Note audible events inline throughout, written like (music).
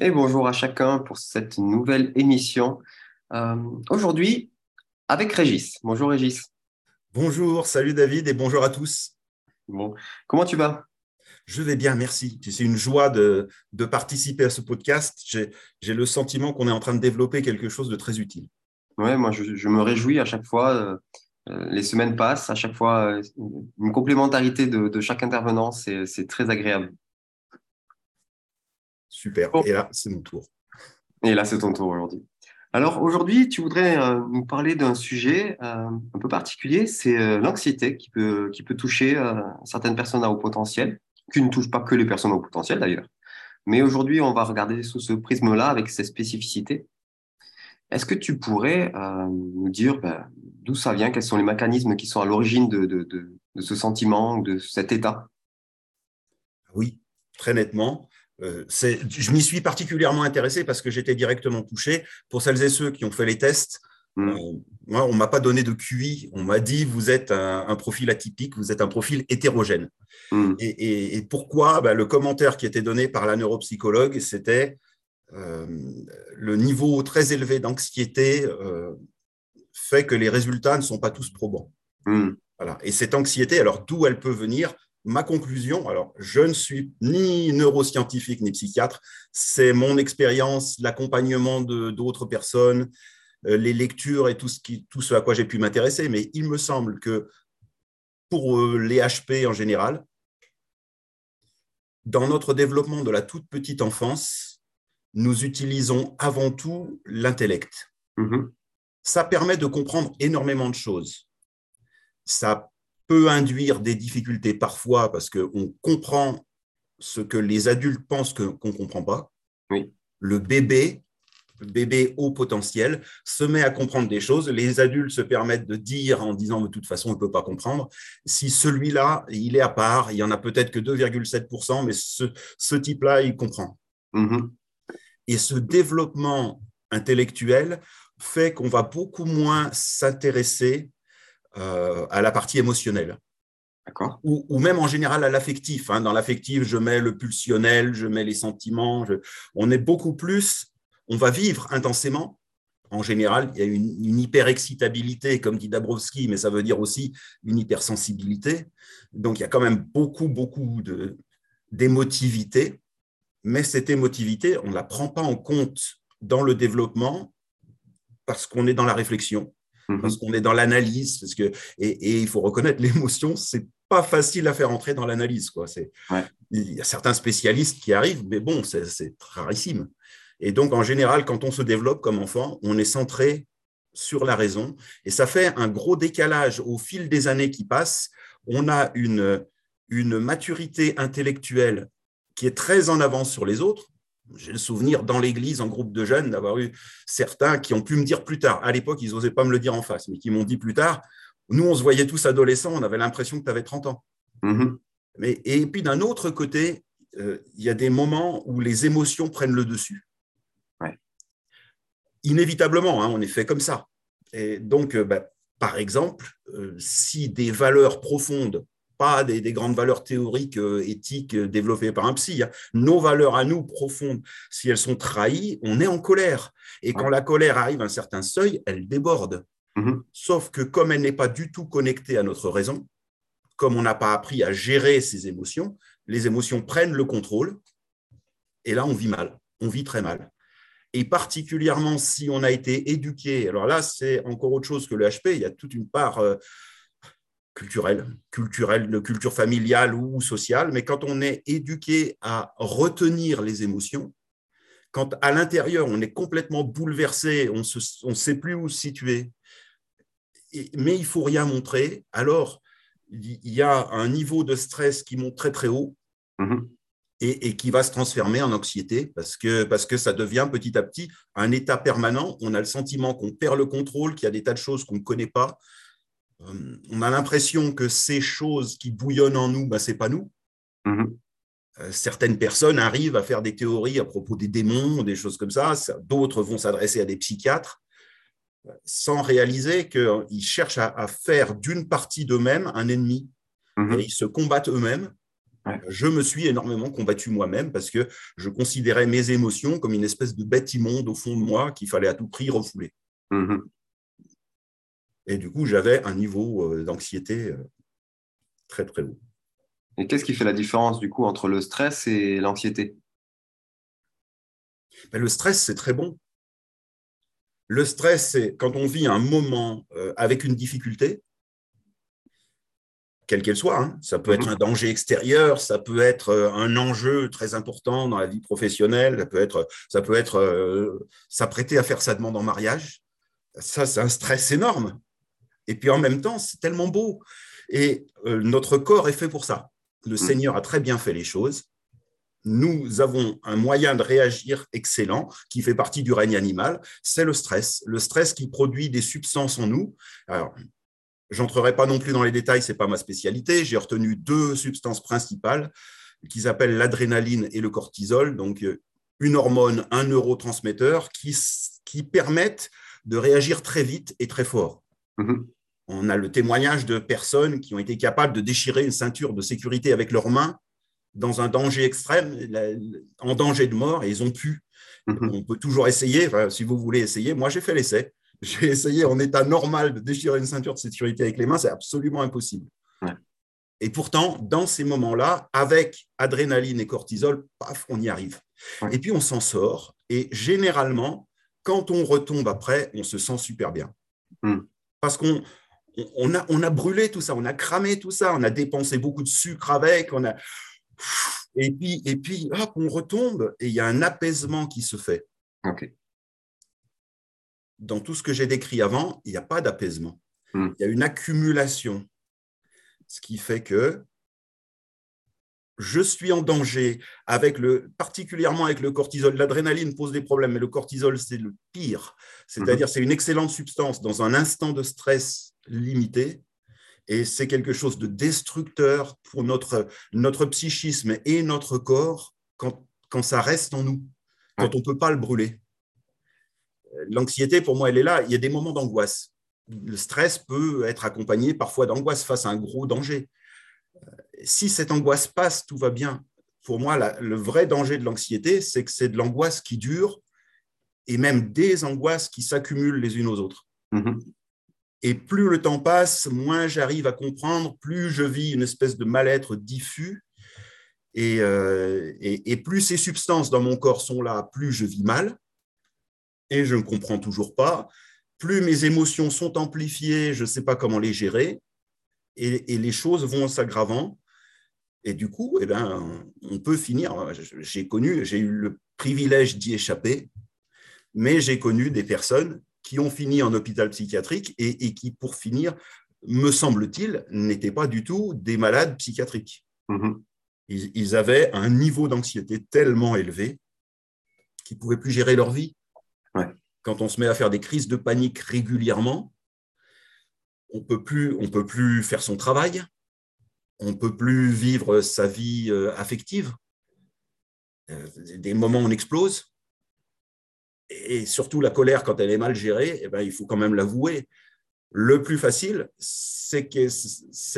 Et bonjour à chacun pour cette nouvelle émission. Euh, Aujourd'hui, avec Régis. Bonjour Régis. Bonjour, salut David et bonjour à tous. Bon, comment tu vas? Je vais bien, merci. C'est une joie de, de, participer à ce podcast. J'ai le sentiment qu'on est en train de développer quelque chose de très utile. Oui, moi je, je, me réjouis à chaque fois. Euh, euh, les semaines passent, à chaque fois euh, une complémentarité de, de chaque intervenant, c'est très agréable. Super. Et là, c'est mon tour. Et là, c'est ton tour aujourd'hui. Alors aujourd'hui, tu voudrais euh, nous parler d'un sujet euh, un peu particulier, c'est euh, l'anxiété qui peut, qui peut toucher certaines personnes à haut potentiel, qui ne touche pas que les personnes à haut potentiel d'ailleurs. Mais aujourd'hui, on va regarder sous ce prisme-là avec ses spécificités. Est-ce que tu pourrais nous dire ben, d'où ça vient, quels sont les mécanismes qui sont à l'origine de, de, de, de ce sentiment, de cet état? Oui, très nettement. Euh, je m'y suis particulièrement intéressé parce que j'étais directement touché. Pour celles et ceux qui ont fait les tests, mm. euh, moi, on ne m'a pas donné de QI. On m'a dit vous êtes un, profil atypique, vous êtes un profil hétérogène. Mm. Et, pourquoi? Ben, Le commentaire qui était donné par la neuropsychologue, c'était euh, le niveau très élevé d'anxiété fait que les résultats ne sont pas tous probants. Mm. Voilà. Et cette anxiété, alors d'où elle peut venir? Ma conclusion, alors je ne suis ni neuroscientifique ni psychiatre, c'est mon expérience, l'accompagnement d'autres personnes, euh, les lectures et tout ce, qui, tout ce à quoi j'ai pu m'intéresser, mais il me semble que pour euh, les HP en général, dans notre développement de la toute petite enfance, nous utilisons avant tout l'intellect. Mm-hmm. Ça permet de comprendre énormément de choses. Ça peut induire des difficultés parfois parce qu'on comprend ce que les adultes pensent qu'on ne comprend pas. Oui. Le bébé, le bébé haut potentiel, se met à comprendre des choses. Les adultes se permettent de dire en disant de toute façon, on ne peut pas comprendre. Si celui-là, il est à part, il y en a peut-être que 2,7%, mais ce, ce type-là, il comprend. Mm-hmm. Et ce développement intellectuel fait qu'on va beaucoup moins s'intéresser euh, à la partie émotionnelle. Ou, ou, même en général à l'affectif. Hein. Dans l'affectif, je mets le pulsionnel, je mets les sentiments. On est beaucoup plus, on va vivre intensément. En général, il y a une, une hyper-excitabilité, comme dit Dabrowski, mais ça veut dire aussi une hypersensibilité. Donc, il y a quand même beaucoup, beaucoup d'émotivité. Mais cette émotivité, on ne la prend pas en compte dans le développement parce qu'on est dans la réflexion, Mhm. parce qu'on est dans l'analyse, parce que et, il faut reconnaître l'émotion, c'est pas facile à faire entrer dans l'analyse, quoi. C'est il y a certains spécialistes qui arrivent, mais bon, c'est rarissime. Et donc en général, quand on se développe comme enfant, on est centré sur la raison, et ça fait un gros décalage au fil des années qui passent. On a une une maturité intellectuelle qui est très en avance sur les autres, j'ai le souvenir dans l'église, en groupe de jeunes, d'avoir eu certains qui ont pu me dire plus tard. À l'époque, ils n'osaient pas me le dire en face, mais qui m'ont dit plus tard Nous, on se voyait tous adolescents, on avait l'impression que tu avais 30 ans. Mm-hmm. mais, et puis, d'un autre côté, euh, il y a des moments où les émotions prennent le dessus. Inévitablement, hein, on est fait comme ça. Et donc, euh, bah, par exemple, euh, si des valeurs profondes pas des, grandes valeurs théoriques, euh, éthiques euh, développées par un psy. Hein. Nos valeurs à nous profondes, si elles sont trahies, on est en colère. Et quand la colère arrive à un certain seuil, elle déborde. Mm-hmm. Sauf que comme elle n'est pas du tout connectée à notre raison, comme on n'a pas appris à gérer ses émotions, les émotions prennent le contrôle. Et là, on vit mal. On vit très mal. Et particulièrement si on a été éduqué. Alors là, c'est encore autre chose que le HP. Il y a toute une part. Euh, culturelle, culturelle, de culture familiale ou sociale, mais quand on est éduqué à retenir les émotions, quand à l'intérieur on est complètement bouleversé, on ne sait plus où se situer, mais il faut rien montrer, alors il y a un niveau de stress qui monte très très haut mm-hmm. et, et, qui va se transformer en anxiété parce que, parce que ça devient petit à petit un état permanent. On a le sentiment qu'on perd le contrôle, qu'il y a des tas de choses qu'on ne connaît pas, euh, on a l'impression que ces choses qui bouillonnent en nous, ben, ce n'est pas nous. Mm-hmm. Euh, certaines personnes arrivent à faire des théories à propos des démons, des choses comme ça. D'autres vont s'adresser à des psychiatres sans réaliser qu'ils cherchent à, faire d'une partie d'eux-mêmes un ennemi. Mm-hmm. Et ils se combattent eux-mêmes Je me suis énormément combattu moi-même parce que je considérais mes émotions comme une espèce de bête immonde au fond de moi qu'il fallait à tout prix refouler. Mm-hmm. Et du coup, j'avais un niveau euh, d'anxiété euh, très, très haut. Et qu'est-ce qui fait la différence du coup entre le stress et l'anxiété? Ben, Le stress, c'est très bon. Le stress, c'est quand on vit un moment euh, avec une difficulté, quelle qu'elle soit. Hein. Ça peut être mhm. un danger extérieur, ça peut être un enjeu très important dans la vie professionnelle, ça peut être, ça peut être euh, s'apprêter à faire sa demande en mariage. Ça, c'est un stress énorme. Et puis en même temps, c'est tellement beau. Et notre corps est fait pour ça. Le mhm. Seigneur a très bien fait les choses nous avons un moyen de réagir excellent qui fait partie du règne animal, c'est le stress. Le stress qui produit des substances en nous. Alors, j'entrerai pas non plus dans les détails, c'est pas ma spécialité. J'ai retenu deux substances principales qui s'appellent l'adrénaline et le cortisol, donc une hormone, un neurotransmetteur qui, qui permettent de réagir très vite et très fort. Mm-hmm. On a le témoignage de personnes qui ont été capables de déchirer une ceinture de sécurité avec leurs mains dans un danger extrême, en danger de mort, et ils ont pu. Mhm. On peut toujours essayer, si vous voulez essayer. Moi, j'ai fait l'essai. (laughs) J'ai essayé en état normal de déchirer une ceinture de sécurité avec les mains, c'est absolument impossible. Et pourtant, dans ces moments-là, avec adrénaline et cortisol, paf, on y arrive. Et puis on s'en sort. Et généralement, quand on retombe après, on se sent super bien. Hmm. Parce qu'on on a, on a brûlé tout ça, on a cramé tout ça, on a dépensé beaucoup de sucre avec, on a, et puis, et puis hop, on retombe et il y a un apaisement qui se fait. Dans tout ce que j'ai décrit avant, il n'y a pas d'apaisement. Hmm. Il y a une accumulation. Ce qui fait que je suis en danger, avec le, particulièrement avec le cortisol. L'adrénaline pose des problèmes, mais le cortisol, c'est le pire. C'est-à-dire, hmm. c'est une excellente substance dans un instant de stress limité et c'est quelque chose de destructeur pour notre, notre psychisme et notre corps quand, quand ça reste en nous, quand on ne peut pas le brûler. L'anxiété, pour moi, elle est là. Il y a des moments d'angoisse. Le stress peut être accompagné parfois d'angoisse face à un gros danger. Si cette angoisse passe, tout va bien. Pour moi, le vrai danger de l'anxiété, c'est que c'est de l'angoisse qui dure et même des angoisses qui s'accumulent les unes aux autres. Mm-hmm. Et plus le temps passe, moins j'arrive à comprendre, plus je vis une espèce de mal-être diffus. Euh, et, plus ces substances dans mon corps sont là, plus je vis mal. Et je ne comprends toujours pas. Plus mes émotions sont amplifiées, je ne sais pas comment les gérer. Et, les choses vont s'aggravant. Et du coup, eh ben, on peut finir. J'ai connu, j'ai eu le privilège d'y échapper, mais j'ai connu des personnes qui ont fini en hôpital psychiatrique et, qui, pour finir, me semble-t-il, n'étaient pas du tout des malades psychiatriques. Mm-hmm. Ils, avaient un niveau d'anxiété tellement élevé qu'ils ne pouvaient plus gérer leur vie. Quand on se met à faire des crises de panique régulièrement, on peut plus, on peut plus faire son travail, on ne peut plus vivre sa vie euh, affective. Euh, des moments où on explose, et surtout la colère, quand elle est mal gérée, eh ben, il faut quand même l'avouer. Le plus facile, c'est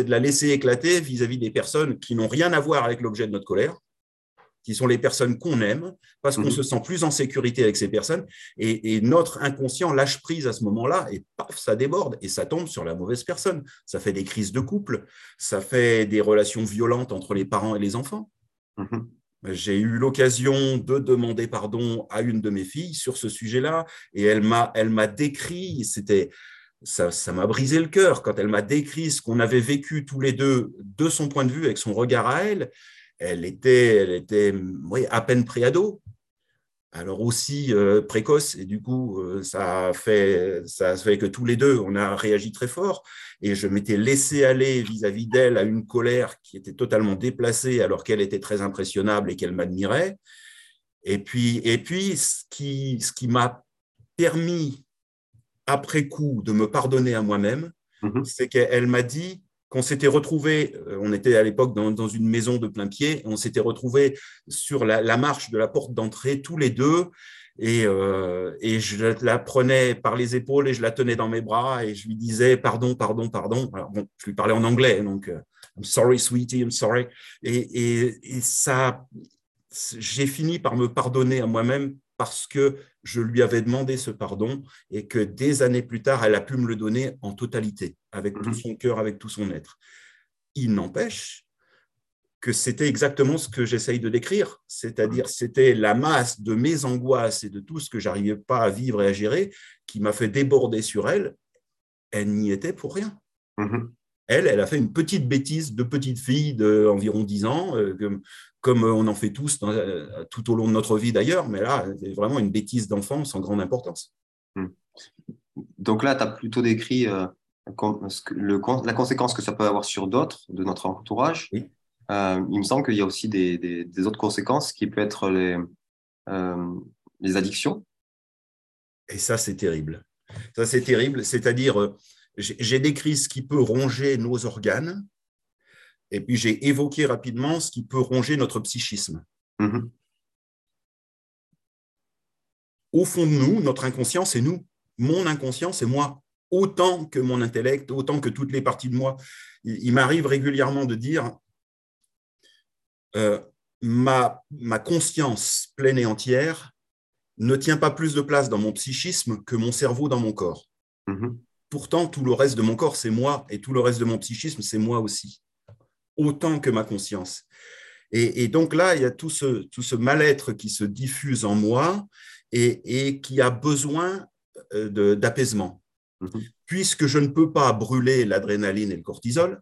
de la laisser éclater vis-à-vis des personnes qui n'ont rien à voir avec l'objet de notre colère, qui sont les personnes qu'on aime, parce qu'on mhm. se sent plus en sécurité avec ces personnes, et, notre inconscient lâche prise à ce moment-là, et paf, ça déborde, et ça tombe sur la mauvaise personne. Ça fait des crises de couple, ça fait des relations violentes entre les parents et les enfants. Mhm. J'ai eu l'occasion de demander pardon à une de mes filles sur ce sujet-là et elle m'a, elle m'a décrit, c'était, ça, ça m'a brisé le cœur quand elle m'a décrit ce qu'on avait vécu tous les deux de son point de vue avec son regard à elle. Elle était, elle était oui, à peine préado alors aussi euh, précoce, et du coup, euh, ça, a fait, ça fait que tous les deux, on a réagi très fort, et je m'étais laissé aller vis-à-vis d'elle à une colère qui était totalement déplacée, alors qu'elle était très impressionnable et qu'elle m'admirait. Et puis, et puis ce qui, ce qui m'a permis, après coup, de me pardonner à moi-même, mm-hmm. c'est qu'elle m'a dit, qu'on s'était retrouvé, euh, on était à l'époque dans, une maison de plein pied, on s'était retrouvé sur la, marche de la porte d'entrée tous les deux, et, euh, et, je la prenais par les épaules et je la tenais dans mes bras et je lui disais pardon, pardon, pardon. Alors bon, je lui parlais en anglais, donc euh, I'm sorry, sweetie, I'm sorry. Et, et ça, j'ai fini par me pardonner à moi-même parce que je lui avais demandé ce pardon et que des années plus tard, elle a pu me le donner en totalité, avec tout mhm. son cœur, avec tout son être. Il n'empêche que c'était exactement ce que j'essaye de décrire, c'est-à-dire c'était la masse de mes angoisses et de tout ce que j'arrivais pas à vivre et à gérer qui m'a fait déborder sur elle. Elle n'y était pour rien. Mhm. Elle, elle a fait une petite bêtise de petite fille d'environ 10 ans, euh, comme, on en fait tous euh, tout au long de notre vie d'ailleurs, mais là, c'est vraiment une bêtise d'enfant sans grande importance. Hmm. Donc là, tu as plutôt décrit euh, le, la conséquence que ça peut avoir sur d'autres de notre entourage. il me semble qu'il y a aussi des, autres conséquences qui peuvent être les, les addictions. Et ça, c'est terrible. Ça, c'est terrible. C'est-à-dire, j'ai décrit ce qui peut ronger nos organes, et puis j'ai évoqué rapidement ce qui peut ronger notre psychisme. Mm-hmm. Au fond de nous, notre inconscient, c'est nous. Mon inconscient, c'est moi. Autant que mon intellect, autant que toutes les parties de moi. Il, m'arrive régulièrement de dire euh, ma, ma conscience pleine et entière ne tient pas plus de place dans mon psychisme que mon cerveau dans mon corps. Mm-hmm. Pourtant, tout le reste de mon corps, c'est moi, et tout le reste de mon psychisme, c'est moi aussi, autant que ma conscience. Et, donc là, il y a tout ce, tout ce mal-être qui se diffuse en moi et, qui a besoin euh, d'apaisement. Mhm. Puisque je ne peux pas brûler l'adrénaline et le cortisol,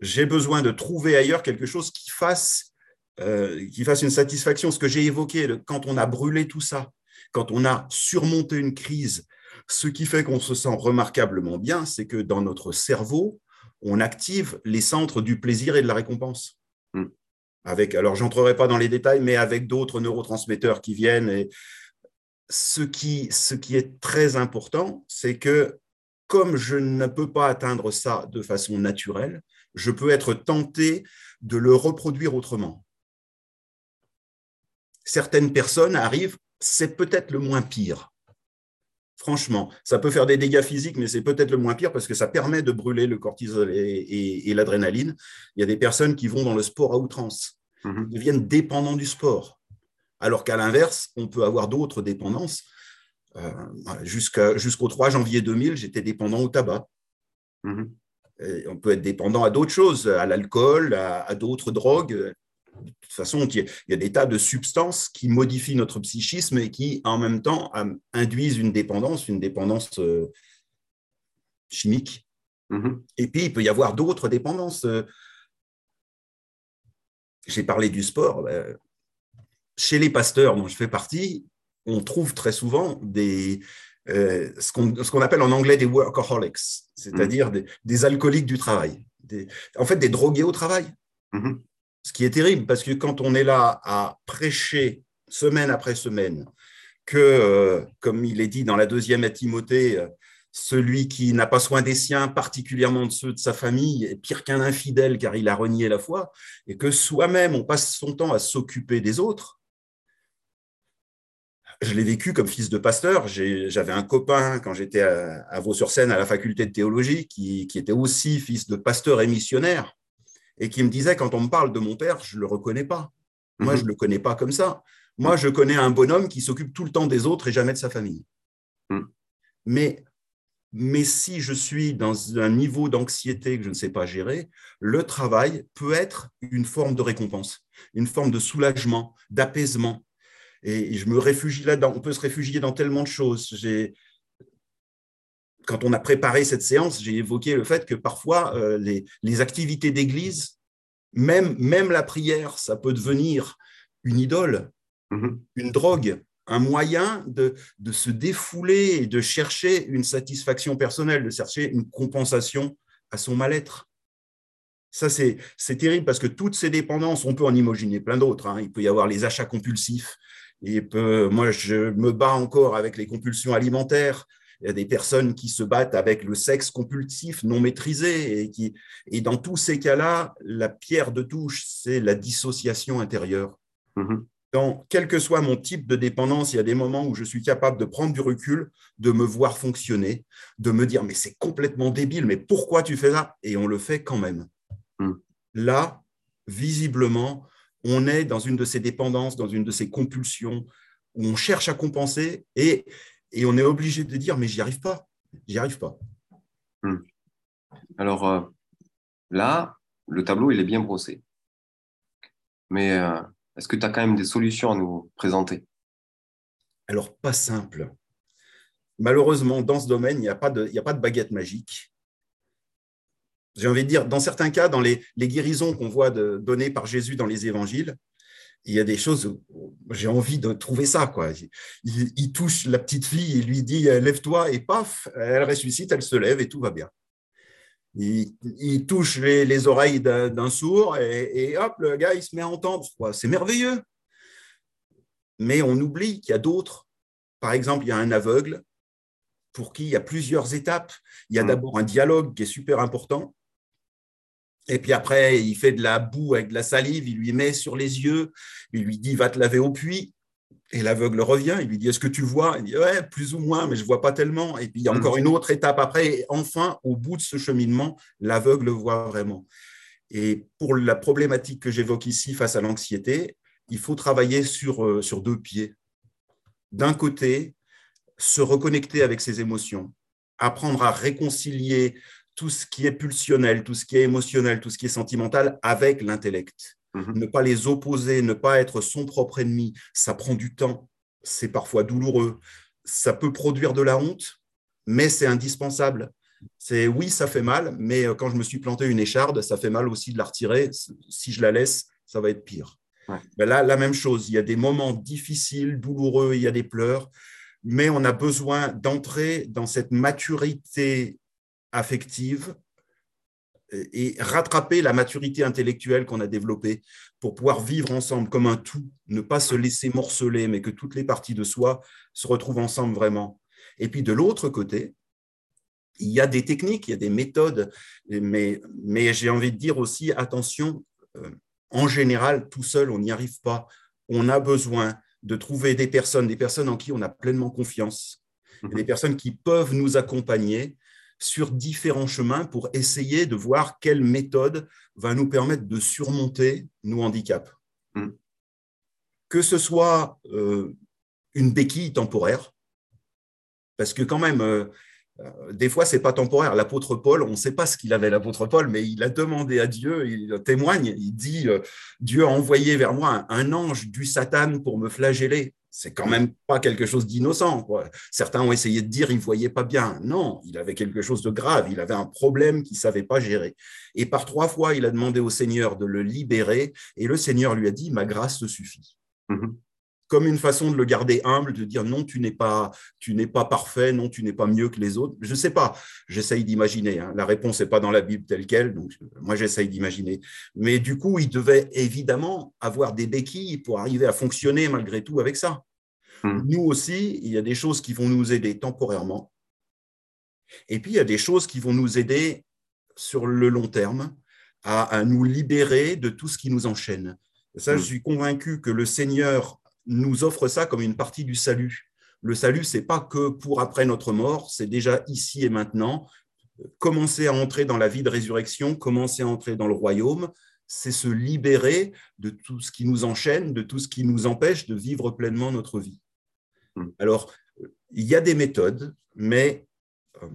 j'ai besoin de trouver ailleurs quelque chose qui fasse, euh, qui fasse une satisfaction. Ce que j'ai évoqué, quand on a brûlé tout ça, quand on a surmonté une crise, ce qui fait qu'on se sent remarquablement bien, c'est que dans notre cerveau, on active les centres du plaisir et de la récompense. Hmm. Avec, alors, j'entrerai pas dans les détails, mais avec d'autres neurotransmetteurs qui viennent. Et ce qui, ce qui est très important, c'est que comme je ne peux pas atteindre ça de façon naturelle, je peux être tenté de le reproduire autrement. Certaines personnes arrivent, c'est peut-être le moins pire. Franchement, ça peut faire des dégâts physiques, mais c'est peut-être le moins pire parce que ça permet de brûler le cortisol et, l'adrénaline. Il y a des personnes qui vont dans le sport à outrance, mhm. deviennent dépendants du sport. Alors qu'à l'inverse, on peut avoir d'autres dépendances. Euh, jusqu'au 3 janvier 2000, j'étais dépendant au tabac. Mhm. on peut être dépendant à d'autres choses, à l'alcool, à d'autres drogues de toute façon, il y a des tas de substances qui modifient notre psychisme et qui, en même temps, induisent une dépendance, une dépendance euh, chimique. Mm-hmm. Et puis, il peut y avoir d'autres dépendances. J'ai parlé du sport. Euh, chez les pasteurs dont je fais partie, on trouve très souvent des, euh, ce qu'on appelle en anglais des workaholics, c'est-à-dire mm-hmm. des, alcooliques du travail, en fait des drogués au travail. Mm-hmm. Ce qui est terrible, parce que quand on est là à prêcher semaine après semaine, que, euh, comme il est dit dans la deuxième à Timothée, euh, celui qui n'a pas soin des siens, particulièrement de ceux de sa famille, est pire qu'un infidèle car il a renié la foi, et que soi-même on passe son temps à s'occuper des autres. Je l'ai vécu comme fils de pasteur. J'avais un copain quand j'étais à, Vaux-sur-Seine à la faculté de théologie qui était aussi fils de pasteur et missionnaire et qui me disait, quand on me parle de mon père, je ne le reconnais pas. Moi, je ne mhm. le connais pas comme ça. Moi, je connais un bonhomme qui s'occupe tout le temps des autres et jamais de sa famille. Mhm. Mais, mais si je suis dans un niveau d'anxiété que je ne sais pas gérer, le travail peut être une forme de récompense, une forme de soulagement, d'apaisement. Et je me réfugie là-dedans. On peut se réfugier dans tellement de choses. J'ai quand on a préparé cette séance, j'ai évoqué le fait que parfois, euh, les, activités d'église, même, même la prière, ça peut devenir une idole, mm-hmm. une drogue, un moyen de, de, se défouler et de chercher une satisfaction personnelle, de chercher une compensation à son mal-être. Ça, c'est terrible parce que toutes ces dépendances, on peut en imaginer plein d'autres. Hein. Il peut y avoir les achats compulsifs. Il peut, moi, je me bats encore avec les compulsions alimentaires. Il y a des personnes qui se battent avec le sexe compulsif non maîtrisé. Et, qui, et dans tous ces cas-là, la pierre de touche, c'est la dissociation intérieure. Mm-hmm. Dans, quel que soit mon type de dépendance, il y a des moments où je suis capable de prendre du recul, de me voir fonctionner, de me dire mais c'est complètement débile, mais pourquoi tu fais ça? Et on le fait quand même. Mm-hmm. là, visiblement, on est dans une de ces dépendances, dans une de ces compulsions, où on cherche à compenser et, et on est obligé de dire, mais j'y arrive pas, j'y arrive pas. Hmm. Alors euh, là, le tableau, il est bien brossé. Mais euh, est-ce que tu as quand même des solutions à nous présenter? Alors, pas simple. Malheureusement, dans ce domaine, il n'y a, pas de, a pas de baguette magique. J'ai envie de dire, dans certains cas, dans les, guérisons qu'on voit données par Jésus dans les évangiles, il y a des choses, j'ai envie de trouver ça. Quoi. Il, touche la petite fille, il lui dit Lève-toi, et paf, elle ressuscite, elle se lève et tout va bien. Il, touche les, oreilles d'un sourd et, hop, le gars, il se met à entendre. C'est merveilleux. Mais on oublie qu'il y a d'autres. Par exemple, il y a un aveugle pour qui il y a plusieurs étapes. Il y a mmh. d'abord un dialogue qui est super important. Et puis après, il fait de la boue avec de la salive, il lui met sur les yeux, il lui dit va te laver au puits. Et l'aveugle revient, il lui dit Est-ce que tu vois? Il dit Ouais, plus ou moins, mais je ne vois pas tellement. Et puis il y a encore une autre étape après. Et enfin, au bout de ce cheminement, l'aveugle voit vraiment. Et pour la problématique que j'évoque ici face à l'anxiété, il faut travailler sur, euh, sur deux pieds. D'un côté, se reconnecter avec ses émotions, apprendre à réconcilier tout ce qui est pulsionnel, tout ce qui est émotionnel, tout ce qui est sentimental avec l'intellect. Mhm. Ne pas les opposer, ne pas être son propre ennemi, ça prend du temps, c'est parfois douloureux, ça peut produire de la honte, mais c'est indispensable. C'est oui, ça fait mal, mais euh, quand je me suis planté une écharde, ça fait mal aussi de la retirer. Si je la laisse, ça va être pire. Ben là, la même chose. Il y a des moments difficiles, douloureux, il y a des pleurs, mais on a besoin d'entrer dans cette maturité affective et rattraper la maturité intellectuelle qu'on a développée pour pouvoir vivre ensemble comme un tout, ne pas se laisser morceler, mais que toutes les parties de soi se retrouvent ensemble vraiment. Et puis de l'autre côté, il y a des techniques, il y a des méthodes, mais, mais j'ai envie de dire aussi, attention, euh, en général, tout seul, on n'y arrive pas. On a besoin de trouver des personnes, des personnes en qui on a pleinement confiance, mhm. des personnes qui peuvent nous accompagner sur différents chemins pour essayer de voir quelle méthode va nous permettre de surmonter nos handicaps. Mm. Que ce soit euh, une béquille temporaire, parce que quand même, euh, des fois, c'est pas temporaire. L'apôtre Paul, on ne sait pas ce qu'il avait, l'apôtre Paul, mais il a demandé à Dieu, il témoigne, il dit Dieu a envoyé vers moi un ange du Satan pour me flageller c'est quand même pas quelque chose d'innocent. Certains ont essayé de dire il voyait pas bien. Non, il avait quelque chose de grave. Il avait un problème qu'il savait pas gérer. Et par trois fois, il a demandé au Seigneur de le libérer. Et le Seigneur lui a dit Ma grâce te suffit. Mhm. Comme une façon de le garder humble, de dire non, tu n'es pas, tu n'es pas parfait, non, tu n'es pas mieux que les autres. Je ne sais pas. J'essaye d'imaginer. Hein. La réponse n'est pas dans la Bible telle quelle, donc moi j'essaye d'imaginer. Mais du coup, il devait évidemment avoir des béquilles pour arriver à fonctionner malgré tout avec ça. Hmm. Nous aussi, il y a des choses qui vont nous aider temporairement. Et puis, il y a des choses qui vont nous aider sur le long terme à, nous libérer de tout ce qui nous enchaîne. ça, je hmm. suis convaincu que le Seigneur nous offre ça comme une partie du salut. Le salut, c'est pas que pour après notre mort, c'est déjà ici et maintenant. Commencer à entrer dans la vie de résurrection, commencer à entrer dans le royaume, c'est se libérer de tout ce qui nous enchaîne, de tout ce qui nous empêche de vivre pleinement notre vie. Hmm. Alors, il y a des méthodes, mais euh,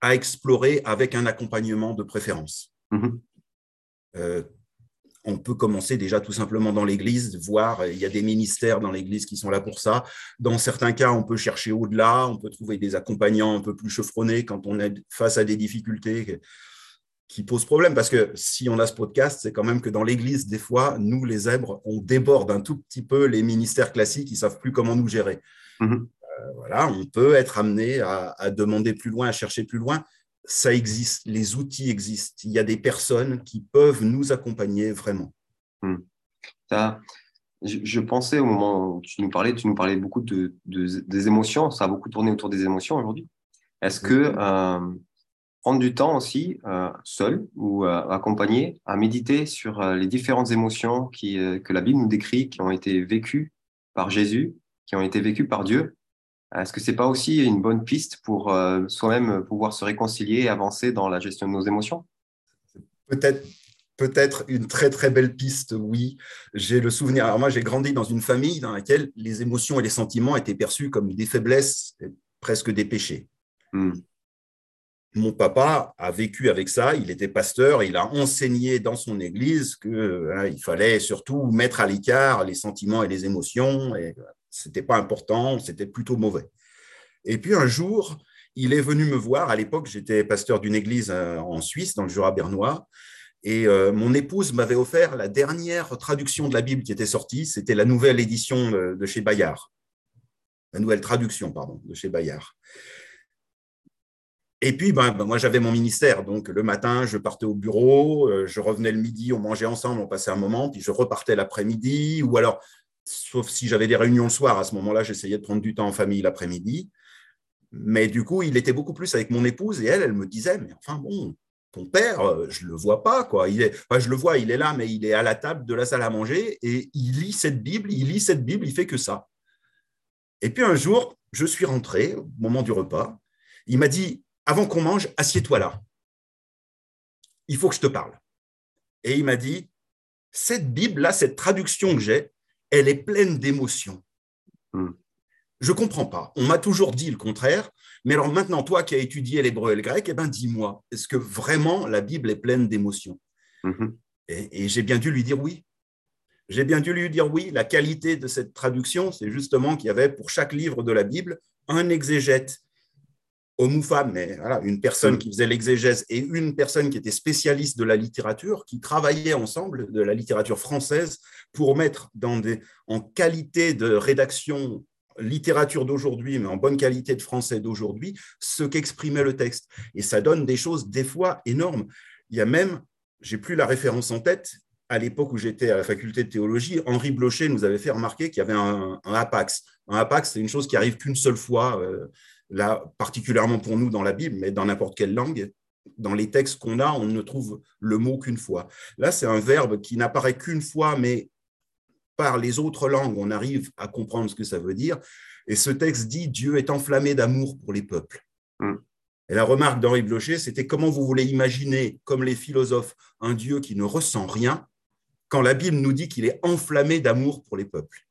à explorer avec un accompagnement de préférence. Hmm. Euh, on peut commencer déjà tout simplement dans l'Église, voir, il y a des ministères dans l'Église qui sont là pour ça. Dans certains cas, on peut chercher au-delà, on peut trouver des accompagnants un peu plus chevronnés quand on est face à des difficultés qui pose problème parce que si on a ce podcast, c'est quand même que dans l'Église, des fois, nous, les zèbres, on déborde un tout petit peu les ministères classiques, ils savent plus comment nous gérer. Mhm. Euh, voilà, on peut être amené à, demander plus loin, à chercher plus loin. Ça existe, les outils existent. Il y a des personnes qui peuvent nous accompagner vraiment. Ça, je, pensais au moment où tu nous parlais, tu nous parlais beaucoup de, des émotions. Ça a beaucoup tourné autour des émotions aujourd'hui. Est-ce que euh, prendre du temps aussi, euh, seul ou euh, accompagné, à méditer sur les différentes émotions qui, que la Bible nous décrit, qui ont été vécues par Jésus, qui ont été vécues par Dieu. Est-ce que c'est pas aussi une bonne piste pour soi-même pouvoir se réconcilier et avancer dans la gestion de nos émotions? Peut-être peut-être une très très belle piste, oui. J'ai le souvenir. Alors moi, j'ai grandi dans une famille dans laquelle les émotions et les sentiments étaient perçus comme des faiblesses, presque des péchés. Hmm. Mon papa a vécu avec ça. Il était pasteur. Il a enseigné dans son église que hein, il fallait surtout mettre à l'écart les sentiments et les émotions. Et c'était pas important. C'était plutôt mauvais. Et puis un jour, il est venu me voir. À l'époque, j'étais pasteur d'une église euh, en Suisse, dans le Jura bernois. Et euh, mon épouse m'avait offert la dernière traduction de la Bible qui était sortie. C'était la nouvelle édition de, chez Bayard. La nouvelle traduction, pardon, de chez Bayard. Et puis, ben, ben, moi, j'avais mon ministère. Donc, le matin, je partais au bureau, euh, je revenais le midi, on mangeait ensemble, on passait un moment, puis je repartais l'après-midi. Ou alors, sauf si j'avais des réunions le soir, à ce moment-là, j'essayais de prendre du temps en famille l'après-midi. Mais du coup, il était beaucoup plus avec mon épouse et elle, elle me disait, mais enfin bon, ton père, euh, je ne le vois pas. Quoi. Il est, je le vois, il est là, mais il est à la table de la salle à manger et il lit cette Bible, il lit cette Bible, il fait que ça. Et puis un jour, je suis rentré au moment du repas. Il m'a dit, avant qu'on mange, assieds-toi là. Il faut que je te parle. Et il m'a dit, cette Bible-là, cette traduction que j'ai, elle est pleine d'émotions. Hmm. Je ne comprends pas. On m'a toujours dit le contraire. Mais alors maintenant, toi qui as étudié l'hébreu et le grec, eh ben, dis-moi, est-ce que vraiment la Bible est pleine d'émotions? Mm-hmm. Et, j'ai bien dû lui dire oui. J'ai bien dû lui dire oui. La qualité de cette traduction, c'est justement qu'il y avait pour chaque livre de la Bible un exégète, homme ou femme, mais voilà, une personne mm. qui faisait l'exégèse et une personne qui était spécialiste de la littérature, qui travaillaient ensemble de la littérature française pour mettre dans des, en qualité de rédaction littérature d'aujourd'hui, mais en bonne qualité de français d'aujourd'hui, ce qu'exprimait le texte. Et ça donne des choses des fois énormes. Il y a même, j'ai plus la référence en tête, à l'époque où j'étais à la faculté de théologie, Henri Blocher nous avait fait remarquer qu'il y avait un, apax. Un apax, c'est une chose qui arrive qu'une seule fois, euh, là, particulièrement pour nous dans la Bible, mais dans n'importe quelle langue. Dans les textes qu'on a, on ne trouve le mot qu'une fois. Là, c'est un verbe qui n'apparaît qu'une fois, mais par les autres langues, on arrive à comprendre ce que ça veut dire. Et ce texte dit Dieu est enflammé d'amour pour les peuples. Mm. Et la remarque d'Henri Blocher, c'était comment vous voulez imaginer, comme les philosophes, un Dieu qui ne ressent rien, quand la Bible nous dit qu'il est enflammé d'amour pour les peuples?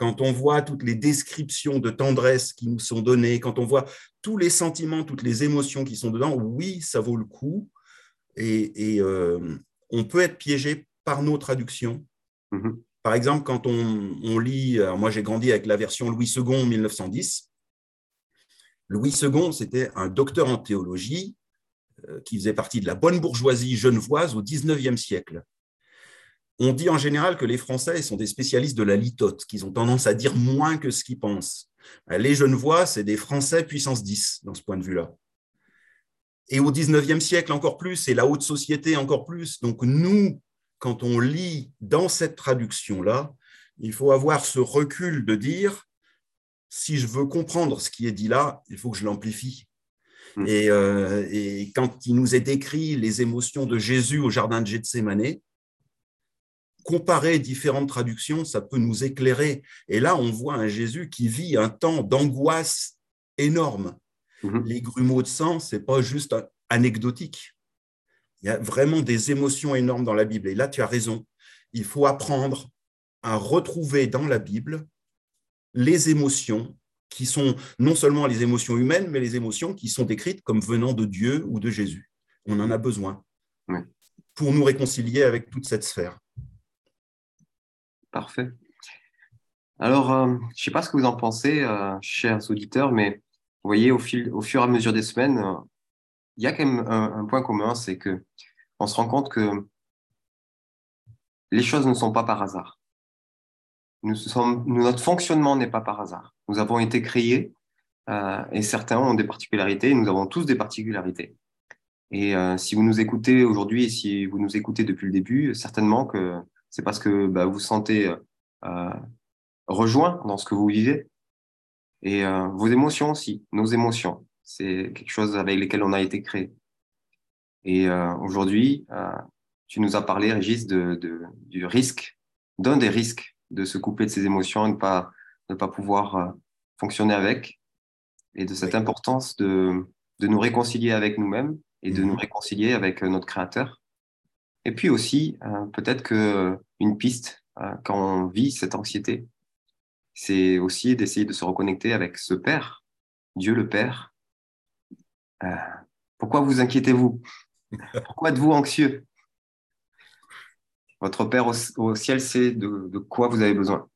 Quand on voit toutes les descriptions de tendresse qui nous sont données, quand on voit tous les sentiments, toutes les émotions qui sont dedans, oui, ça vaut le coup. Et, euh, on peut être piégé par nos traductions. Mm-hmm. Par exemple, quand on, lit, moi j'ai grandi avec la version Louis II 1910. Louis II, c'était un docteur en théologie euh, qui faisait partie de la bonne bourgeoisie genevoise au XIXe siècle. On dit en général que les Français sont des spécialistes de la litote, qu'ils ont tendance à dire moins que ce qu'ils pensent. Les Genevois, c'est des Français puissance 10 dans ce point de vue-là. Et au XIXe siècle encore plus, et la haute société encore plus. Donc nous, quand on lit dans cette traduction-là, il faut avoir ce recul de dire, si je veux comprendre ce qui est dit là, il faut que je l'amplifie. Hmm. Euh, et, quand il nous est décrit les émotions de Jésus au jardin de Gethsemane, comparer différentes traductions, ça peut nous éclairer. Et là, on voit un Jésus qui vit un temps d'angoisse énorme. Hmm. Les grumeaux de sang, c'est pas juste anecdotique. Il y a vraiment des émotions énormes dans la Bible. Et là, tu as raison. Il faut apprendre à retrouver dans la Bible les émotions qui sont non seulement les émotions humaines, mais les émotions qui sont décrites comme venant de Dieu ou de Jésus. On en a besoin pour nous réconcilier avec toute cette sphère. Parfait. Alors, euh, je ne sais pas ce que vous en pensez, euh, chers auditeurs, mais vous voyez, au, fil, au fur et à mesure des semaines, euh, il y a quand même un, point commun, c'est que on se rend compte que les choses ne sont pas par hasard. Notre fonctionnement n'est pas par hasard. Nous avons été créés et certains ont des particularités. Nous avons tous des particularités. Et si vous nous écoutez aujourd'hui et si vous nous écoutez depuis le début, certainement que c'est parce que bah, vous vous sentez euh, rejoint dans ce que vous vivez. Et euh, vos émotions aussi, nos émotions. C'est quelque chose avec lequel on a été créé. Et euh, aujourd'hui, euh, tu nous as parlé, Régis, de, de du risque, d'un des risques de se couper de ses émotions et de ne pas, de pas pouvoir euh, fonctionner avec, et de cette importance de, de nous réconcilier avec nous-mêmes et de nous mhm. réconcilier avec notre Créateur. Et puis aussi, peut-être qu'une piste quand on vit cette anxiété, c'est aussi d'essayer de se reconnecter avec ce Père, Dieu le Père. pourquoi vous inquiétez-vous? Pourquoi êtes-vous anxieux? Votre Père au, ciel sait de, quoi vous avez besoin.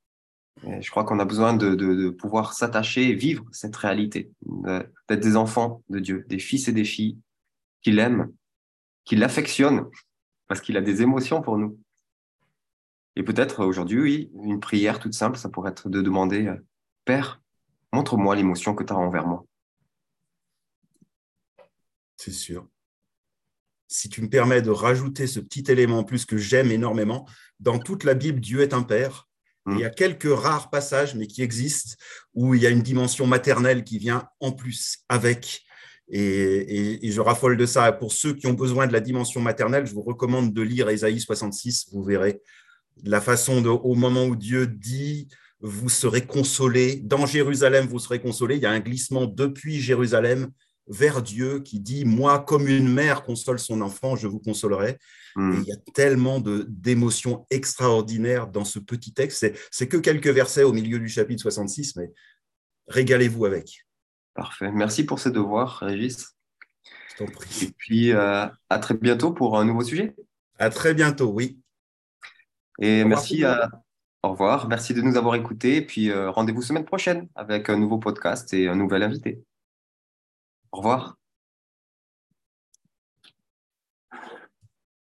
je crois qu'on a besoin de, pouvoir s'attacher et vivre cette réalité, d'être des enfants de Dieu, des fils et des filles qu'il aime, qu'il affectionne, parce qu'il a des émotions pour nous. Et peut-être aujourd'hui, oui, une prière toute simple, ça pourrait être de demander, euh, Père, montre-moi l'émotion que tu as envers moi. C'est sûr si tu me permets de rajouter ce petit élément en plus que j'aime énormément, dans toute la Bible, Dieu est un père. il y a mm. quelques rares passages, mais qui existent, où il y a une dimension maternelle qui vient en plus avec. Et, je raffole de ça. Pour ceux qui ont besoin de la dimension maternelle, je vous recommande de lire Ésaïe 66, vous verrez la façon de, au moment où Dieu dit vous serez consolés, dans Jérusalem vous serez consolés, il y a un glissement depuis Jérusalem vers Dieu qui dit Moi, comme une mère console son enfant, je vous consolerai. Hmm. il y a tellement d'émotions extraordinaires dans ce petit texte. C'est que quelques versets au milieu du chapitre 66, mais régalez-vous avec. Parfait. Merci pour ces devoirs, Régis. Je t'en prie. Et puis, euh, à très bientôt pour un nouveau sujet. À très bientôt, oui. Et merci à. Au revoir. Merci de nous avoir écoutés. Et puis, euh, rendez-vous semaine prochaine avec un nouveau podcast et un nouvel invité. Au revoir.